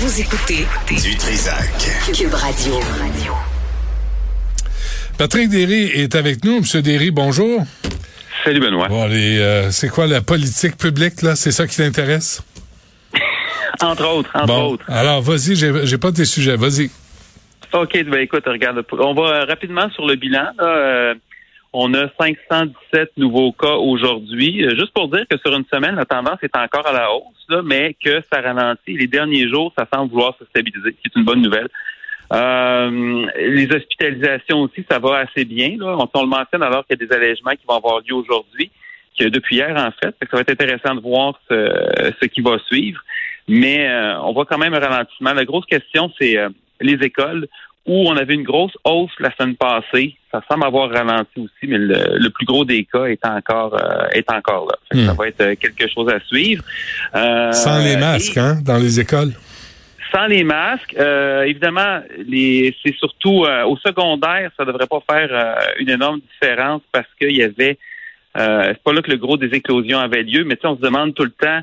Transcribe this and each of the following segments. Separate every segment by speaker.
Speaker 1: Vous écoutez
Speaker 2: Du Trisac.
Speaker 1: Cube Radio.
Speaker 3: Patrick Derry est avec nous. Monsieur Derry, bonjour.
Speaker 4: Salut Benoît.
Speaker 3: Bon, les, euh, c'est quoi la politique publique, là? C'est ça qui t'intéresse?
Speaker 4: Entre autres, entre
Speaker 3: bon,
Speaker 4: autres.
Speaker 3: alors vas-y, j'ai, j'ai pas tes sujets, vas-y.
Speaker 4: OK, ben écoute, regarde, on va rapidement sur le bilan. là. Euh, on a 517 nouveaux cas aujourd'hui. Euh, Juste pour dire que sur une semaine, la tendance est encore à la hausse, là, mais que ça ralentit. Les derniers jours, ça semble vouloir se stabiliser, c'est une bonne nouvelle. Euh, les hospitalisations aussi, ça va assez bien. Là. On, on le mentionne alors qu'il y a des allègements qui vont avoir lieu aujourd'hui, que depuis hier en fait. Ça va être intéressant de voir ce, ce qui va suivre. Mais euh, on voit quand même un ralentissement. La grosse question, c'est euh, les écoles où on avait une grosse hausse la semaine passée. Ça semble avoir ralenti aussi, mais le, le plus gros des cas est encore euh, est encore là. Fait que Ça
Speaker 3: Hmm.
Speaker 4: va être euh, quelque chose à suivre. Euh,
Speaker 3: Sans les masques,
Speaker 4: et-
Speaker 3: hein, dans les écoles?
Speaker 4: sans les masques, euh, évidemment, les, c'est surtout euh, au secondaire, ça devrait pas faire euh, une énorme différence parce qu'il y avait, c'est pas là que le gros des éclosions avait lieu, mais on se demande tout le temps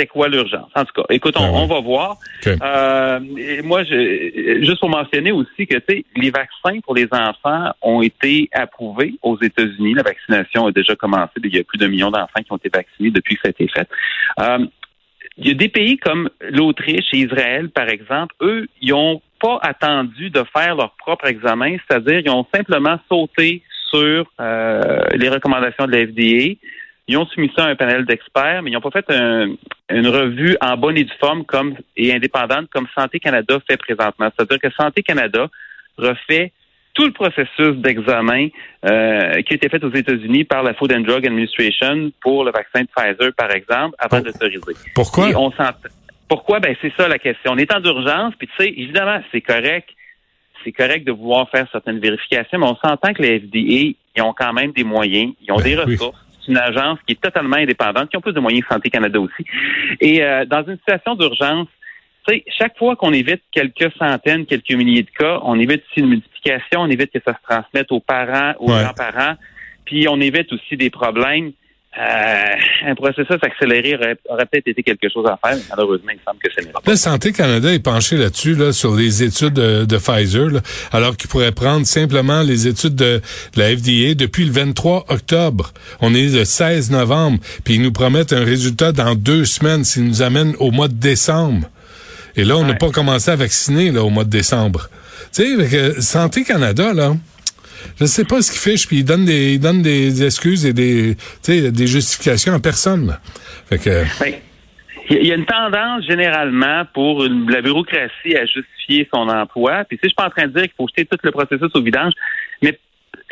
Speaker 4: c'était quoi l'urgence? En tout cas, écoute, on,
Speaker 3: Ah ouais.
Speaker 4: on va voir. Euh, et moi, je, juste pour mentionner aussi que les vaccins pour les enfants ont été approuvés aux États-Unis. La vaccination a déjà commencé. Il y a plus d'un million d'enfants qui ont été vaccinés depuis que ça a été fait. Euh, il y a des pays comme l'Autriche et Israël, par exemple, eux, ils n'ont pas attendu de faire leur propre examen, c'est-à-dire ils ont simplement sauté sur euh, les recommandations de la FDA. Ils ont soumis ça à un panel d'experts, mais ils n'ont pas fait un- une revue en bonne et due forme comme et indépendante comme Santé Canada fait présentement. C'est-à-dire que Santé Canada refait tout le processus d'examen euh, qui a été fait aux États-Unis par la Food and Drug Administration pour le vaccin de Pfizer, par exemple, avant d'autoriser.
Speaker 3: Pourquoi?
Speaker 4: Et on Pourquoi? Ben, c'est ça la question. On est en urgence, puis tu sais, évidemment, c'est correct. C'est correct de vouloir faire certaines vérifications, mais on s'entend que les FDA, ils ont quand même des moyens, ils ont
Speaker 3: Ben
Speaker 4: des
Speaker 3: oui.
Speaker 4: ressources. C'est une agence qui est totalement indépendante, qui ont plus de moyens que Santé Canada aussi. Et euh, dans une situation d'urgence, tu sais, chaque fois qu'on évite quelques centaines, quelques milliers de cas, on évite aussi une multiplication, on évite que ça se transmette aux parents, aux
Speaker 3: Ouais.
Speaker 4: grands-parents, puis on évite aussi des problèmes. Euh, un processus accéléré aurait, aurait peut-être été quelque chose à faire, mais malheureusement, il semble que ce n'est pas.
Speaker 3: Là, Santé Canada est penché là-dessus, là, sur les études de, de Pfizer, là, alors qu'il pourrait prendre simplement les études de, de la FDA depuis le 23 octobre. On est le 16 novembre, puis ils nous promettent un résultat dans deux semaines s'ils nous amènent au mois de décembre. Et là, on n'a
Speaker 4: Ouais.
Speaker 3: pas commencé à vacciner là, au mois de décembre. Tu sais, euh, Santé Canada, là, je sais pas ce qu'ils fichent, puis ils donnent des, ils donnent des excuses et des, des justifications à personne. Fait que,
Speaker 4: Ben, il y a- il une tendance généralement pour la bureaucratie à justifier son emploi. Puis si je suis pas en train de dire qu'il faut jeter tout le processus au vidange, mais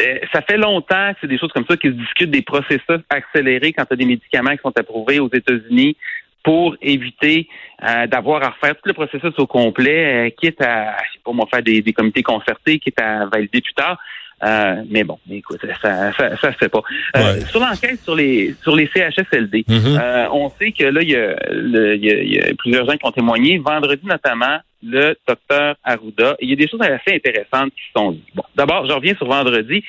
Speaker 4: euh, ça fait longtemps que c'est des choses comme ça qui se discutent des processus accélérés quand tu as des médicaments qui sont approuvés aux États-Unis pour éviter euh, d'avoir à refaire tout le processus au complet, euh, quitte à, je sais pas moi, faire des, des comités concertés, quitte à valider plus tard. Euh, mais bon, écoute, ça, ça, ça se fait pas. Euh,
Speaker 3: Ouais.
Speaker 4: Sur l'enquête sur les sur les CHSLD,
Speaker 3: Mhm.
Speaker 4: euh, on sait que là, il y, y y a plusieurs gens qui ont témoigné. Vendredi notamment, le docteur Arruda. Il y a des choses assez intéressantes qui sont dites. Bon, d'abord, je reviens sur vendredi.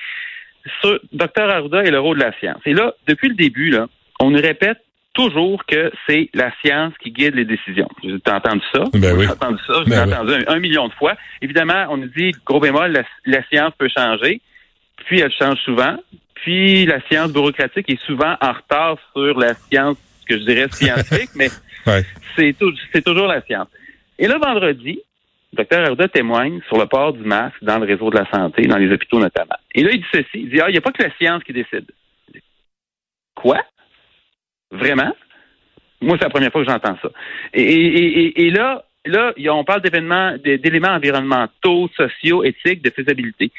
Speaker 4: Sur docteur Arruda et le rôle de la science. Et là, depuis le début, là, on nous répète toujours que c'est la science qui guide les décisions. Vous avez entendu ça?
Speaker 3: Ben oui.
Speaker 4: J'ai entendu ça, l'ai
Speaker 3: Ben oui.
Speaker 4: entendu un, un million de fois. Évidemment, on nous dit, gros bémol, la, la science peut changer, puis elle change souvent, puis la science bureaucratique est souvent en retard sur la science, que je dirais scientifique, mais
Speaker 3: ouais.
Speaker 4: c'est tou- c'est toujours la science. Et là, vendredi, le docteur Arruda témoigne sur le port du masque dans le réseau de la santé, dans les hôpitaux notamment. Et là, il dit ceci, il dit, ah, il n'y a pas que la science qui décide. Quoi? Vraiment? Moi, c'est la première fois que j'entends ça. Et, et- et- et là, là, on parle d'événements, d'éléments environnementaux, sociaux, éthiques, de faisabilité.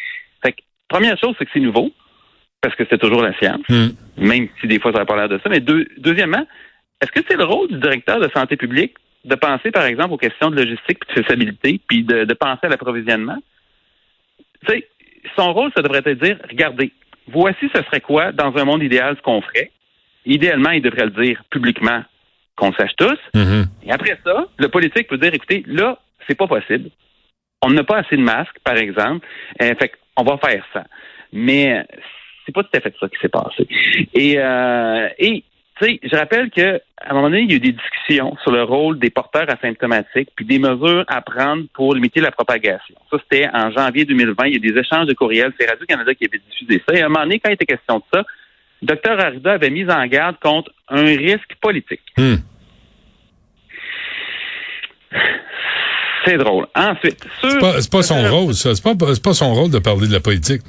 Speaker 4: Fait que, première chose, c'est que c'est nouveau, parce que c'est toujours la science,
Speaker 3: Hmm.
Speaker 4: même si des fois ça n'a pas l'air de ça. Mais deux- deuxièmement, est-ce que c'est le rôle du directeur de santé publique de penser, par exemple, aux questions de logistique et de faisabilité, puis de, de penser à l'approvisionnement? Tu sais, son rôle, ça devrait être de dire, regardez, voici ce serait quoi dans un monde idéal ce qu'on ferait. Idéalement, il devrait le dire publiquement qu'on sache tous.
Speaker 3: Mhm.
Speaker 4: Et après ça, le politique peut dire, écoutez, là, c'est pas possible. On n'a pas assez de masques, par exemple. Euh, fait qu'on va faire ça. Mais c'est pas tout à fait ça qui s'est passé. Et, euh, et tu sais, je rappelle que à un moment donné, il y a eu des discussions sur le rôle des porteurs asymptomatiques, puis des mesures à prendre pour limiter la propagation. Ça, c'était en janvier 2020. Il y a des échanges de courriels. C'est Radio-Canada qui avait diffusé ça. Et à un moment donné, quand il était question de ça, Dr Arruda avait mis en garde contre un risque politique.
Speaker 3: Hmm.
Speaker 4: C'est drôle. Ensuite,
Speaker 3: c'est pas, pas son rôle, ça. C'est pas, pas son rôle de parler de la politique.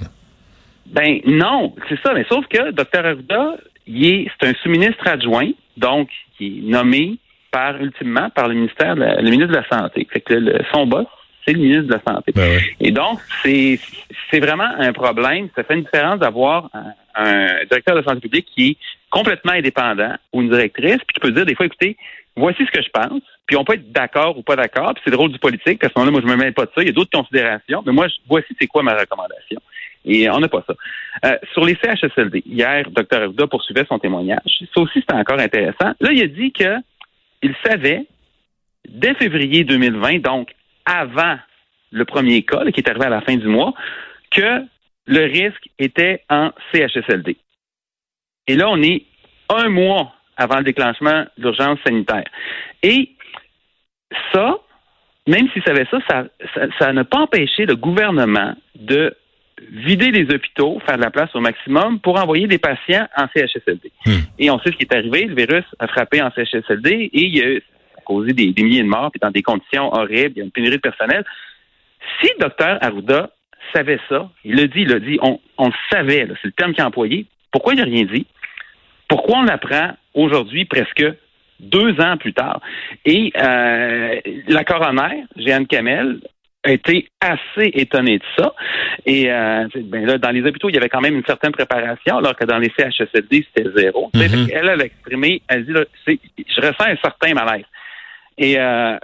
Speaker 4: Ben non, c'est ça. Mais sauf que Dr Arruda, c'est un sous-ministre adjoint, donc qui est nommé par ultimement par le ministère, le ministre de la santé. Fait que le, son boss, c'est le ministre de la santé.
Speaker 3: Ben
Speaker 4: Et donc c'est c'est vraiment un problème. Ça fait une différence d'avoir un, un, directeur de santé publique qui est complètement indépendant ou une directrice, puis qui peut dire des fois, écoutez, voici ce que je pense, puis on peut être d'accord ou pas d'accord, puis c'est le rôle du politique. À ce moment-là, moi, je me mets pas de ça. Il y a d'autres considérations, mais moi, voici c'est quoi ma recommandation. Et on n'a pas ça. Euh, sur les CHSLD, hier, Dr. Arruda poursuivait son témoignage. Ça aussi, c'était encore intéressant. Là, il a dit que il savait, dès février 2020, donc avant le premier cas, qui est arrivé à la fin du mois, que le risque était en CHSLD. Et là, on est un mois avant le déclenchement de l'urgence sanitaire. Et ça, même s'il savait ça, ça, ça n'a pas empêché le gouvernement de vider les hôpitaux, faire de la place au maximum pour envoyer des patients en CHSLD.
Speaker 3: Hmm.
Speaker 4: Et on sait ce qui est arrivé. Le virus a frappé en CHSLD et il a causé des, milliers de morts, puis dans des conditions horribles, il y a une pénurie de personnel. Si le docteur Arruda savait ça, il l'a dit, il l'a dit, on, on savait, c'est le terme qu'il a employé, pourquoi il n'a rien dit? Pourquoi on apprend aujourd'hui, presque deux ans plus tard? Et euh, la coroner, Jeanne Kamel, a été assez étonné de ça. Et euh, ben là, dans les hôpitaux, il y avait quand même une certaine préparation, alors que dans les CHSLD, c'était zéro.
Speaker 3: Mm-hmm.
Speaker 4: Elle, elle a exprimé, elle dit, là, je ressens un certain malaise. Et euh,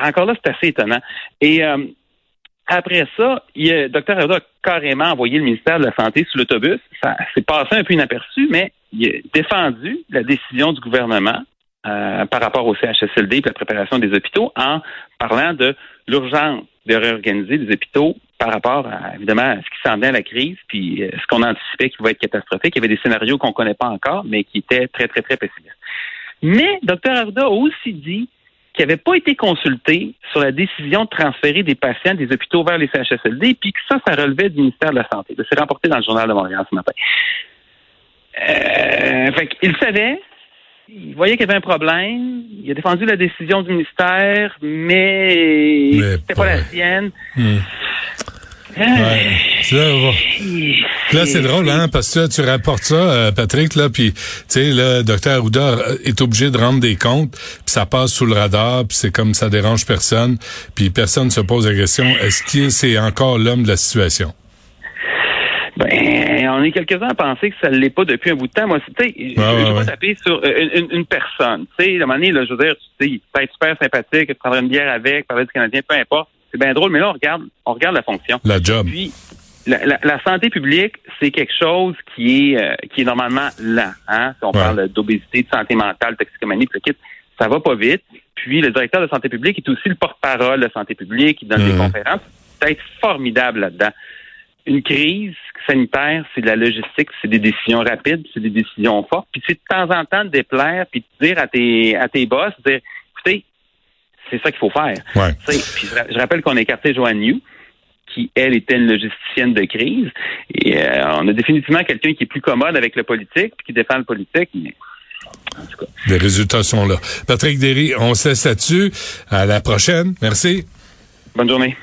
Speaker 4: encore là, c'est assez étonnant. Et euh, après ça, il a, Dr. Arruda a carrément envoyé le ministère de la Santé sous l'autobus. Ça s'est passé un peu inaperçu, mais il a défendu la décision du gouvernement euh, par rapport au CHSLD et la préparation des hôpitaux en parlant de l'urgence de réorganiser les hôpitaux par rapport à, évidemment, à ce qui s'en venait à la crise, puis euh, ce qu'on anticipait qui va être catastrophique. Il y avait des scénarios qu'on ne connaît pas encore, mais qui étaient très, très, très pessimistes. Mais Dr. Arruda a aussi dit qu'il n'avait pas été consulté sur la décision de transférer des patients des hôpitaux vers les CHSLD, puis que ça, ça relevait du ministère de la Santé. C'est rapporté dans le journal de Montréal ce matin. Euh, fait il savait, il voyait qu'il y avait un problème. Il a défendu la décision du ministère, mais, c'était pas, la sienne.
Speaker 3: Là, c'est drôle, hein, parce que tu rapportes ça, euh, Patrick, là, puis tu sais, le docteur Arruda est obligé de rendre des comptes, puis ça passe sous le radar, puis c'est comme ça dérange personne, puis personne se pose la question est-ce que c'est encore l'homme de la situation?
Speaker 4: Ben, on est quelques-uns à penser que ça ne l'est pas depuis un bout de temps. Moi, tu sais, je ne vais pas taper sur euh, une, une, personne. Tu sais, à un moment donné, là, je veux dire, tu sais, peut être super sympathique, tu prendrais une bière avec, parler du Canadien, peu importe. C'est bien drôle, mais là, on regarde, on regarde la fonction.
Speaker 3: La job.
Speaker 4: Puis, la, la, la santé publique, c'est quelque chose qui est euh, qui est normalement lent. Hein? Si on parle d'obésité, de santé mentale, toxicomanie, le kit, ça va pas vite. Puis le directeur de santé publique est aussi le porte-parole de santé publique, il donne des mmh. conférences. C'est être formidable là-dedans. Une crise sanitaire, c'est de la logistique, c'est des décisions rapides, c'est des décisions fortes. Puis c'est de temps en temps de déplaire, puis de dire à tes à tes boss, dire, écoutez, c'est ça qu'il faut faire.
Speaker 3: Puis
Speaker 4: je, rappelle qu'on a écarté Joanne New, qui, elle, était une logisticienne de crise. Et euh, on a définitivement quelqu'un qui est plus commode avec le politique, qui défend le politique, mais en tout cas.
Speaker 3: Les résultats sont là. Patrick Derry, on se laisse là-dessus. À la prochaine. Merci.
Speaker 4: Bonne journée.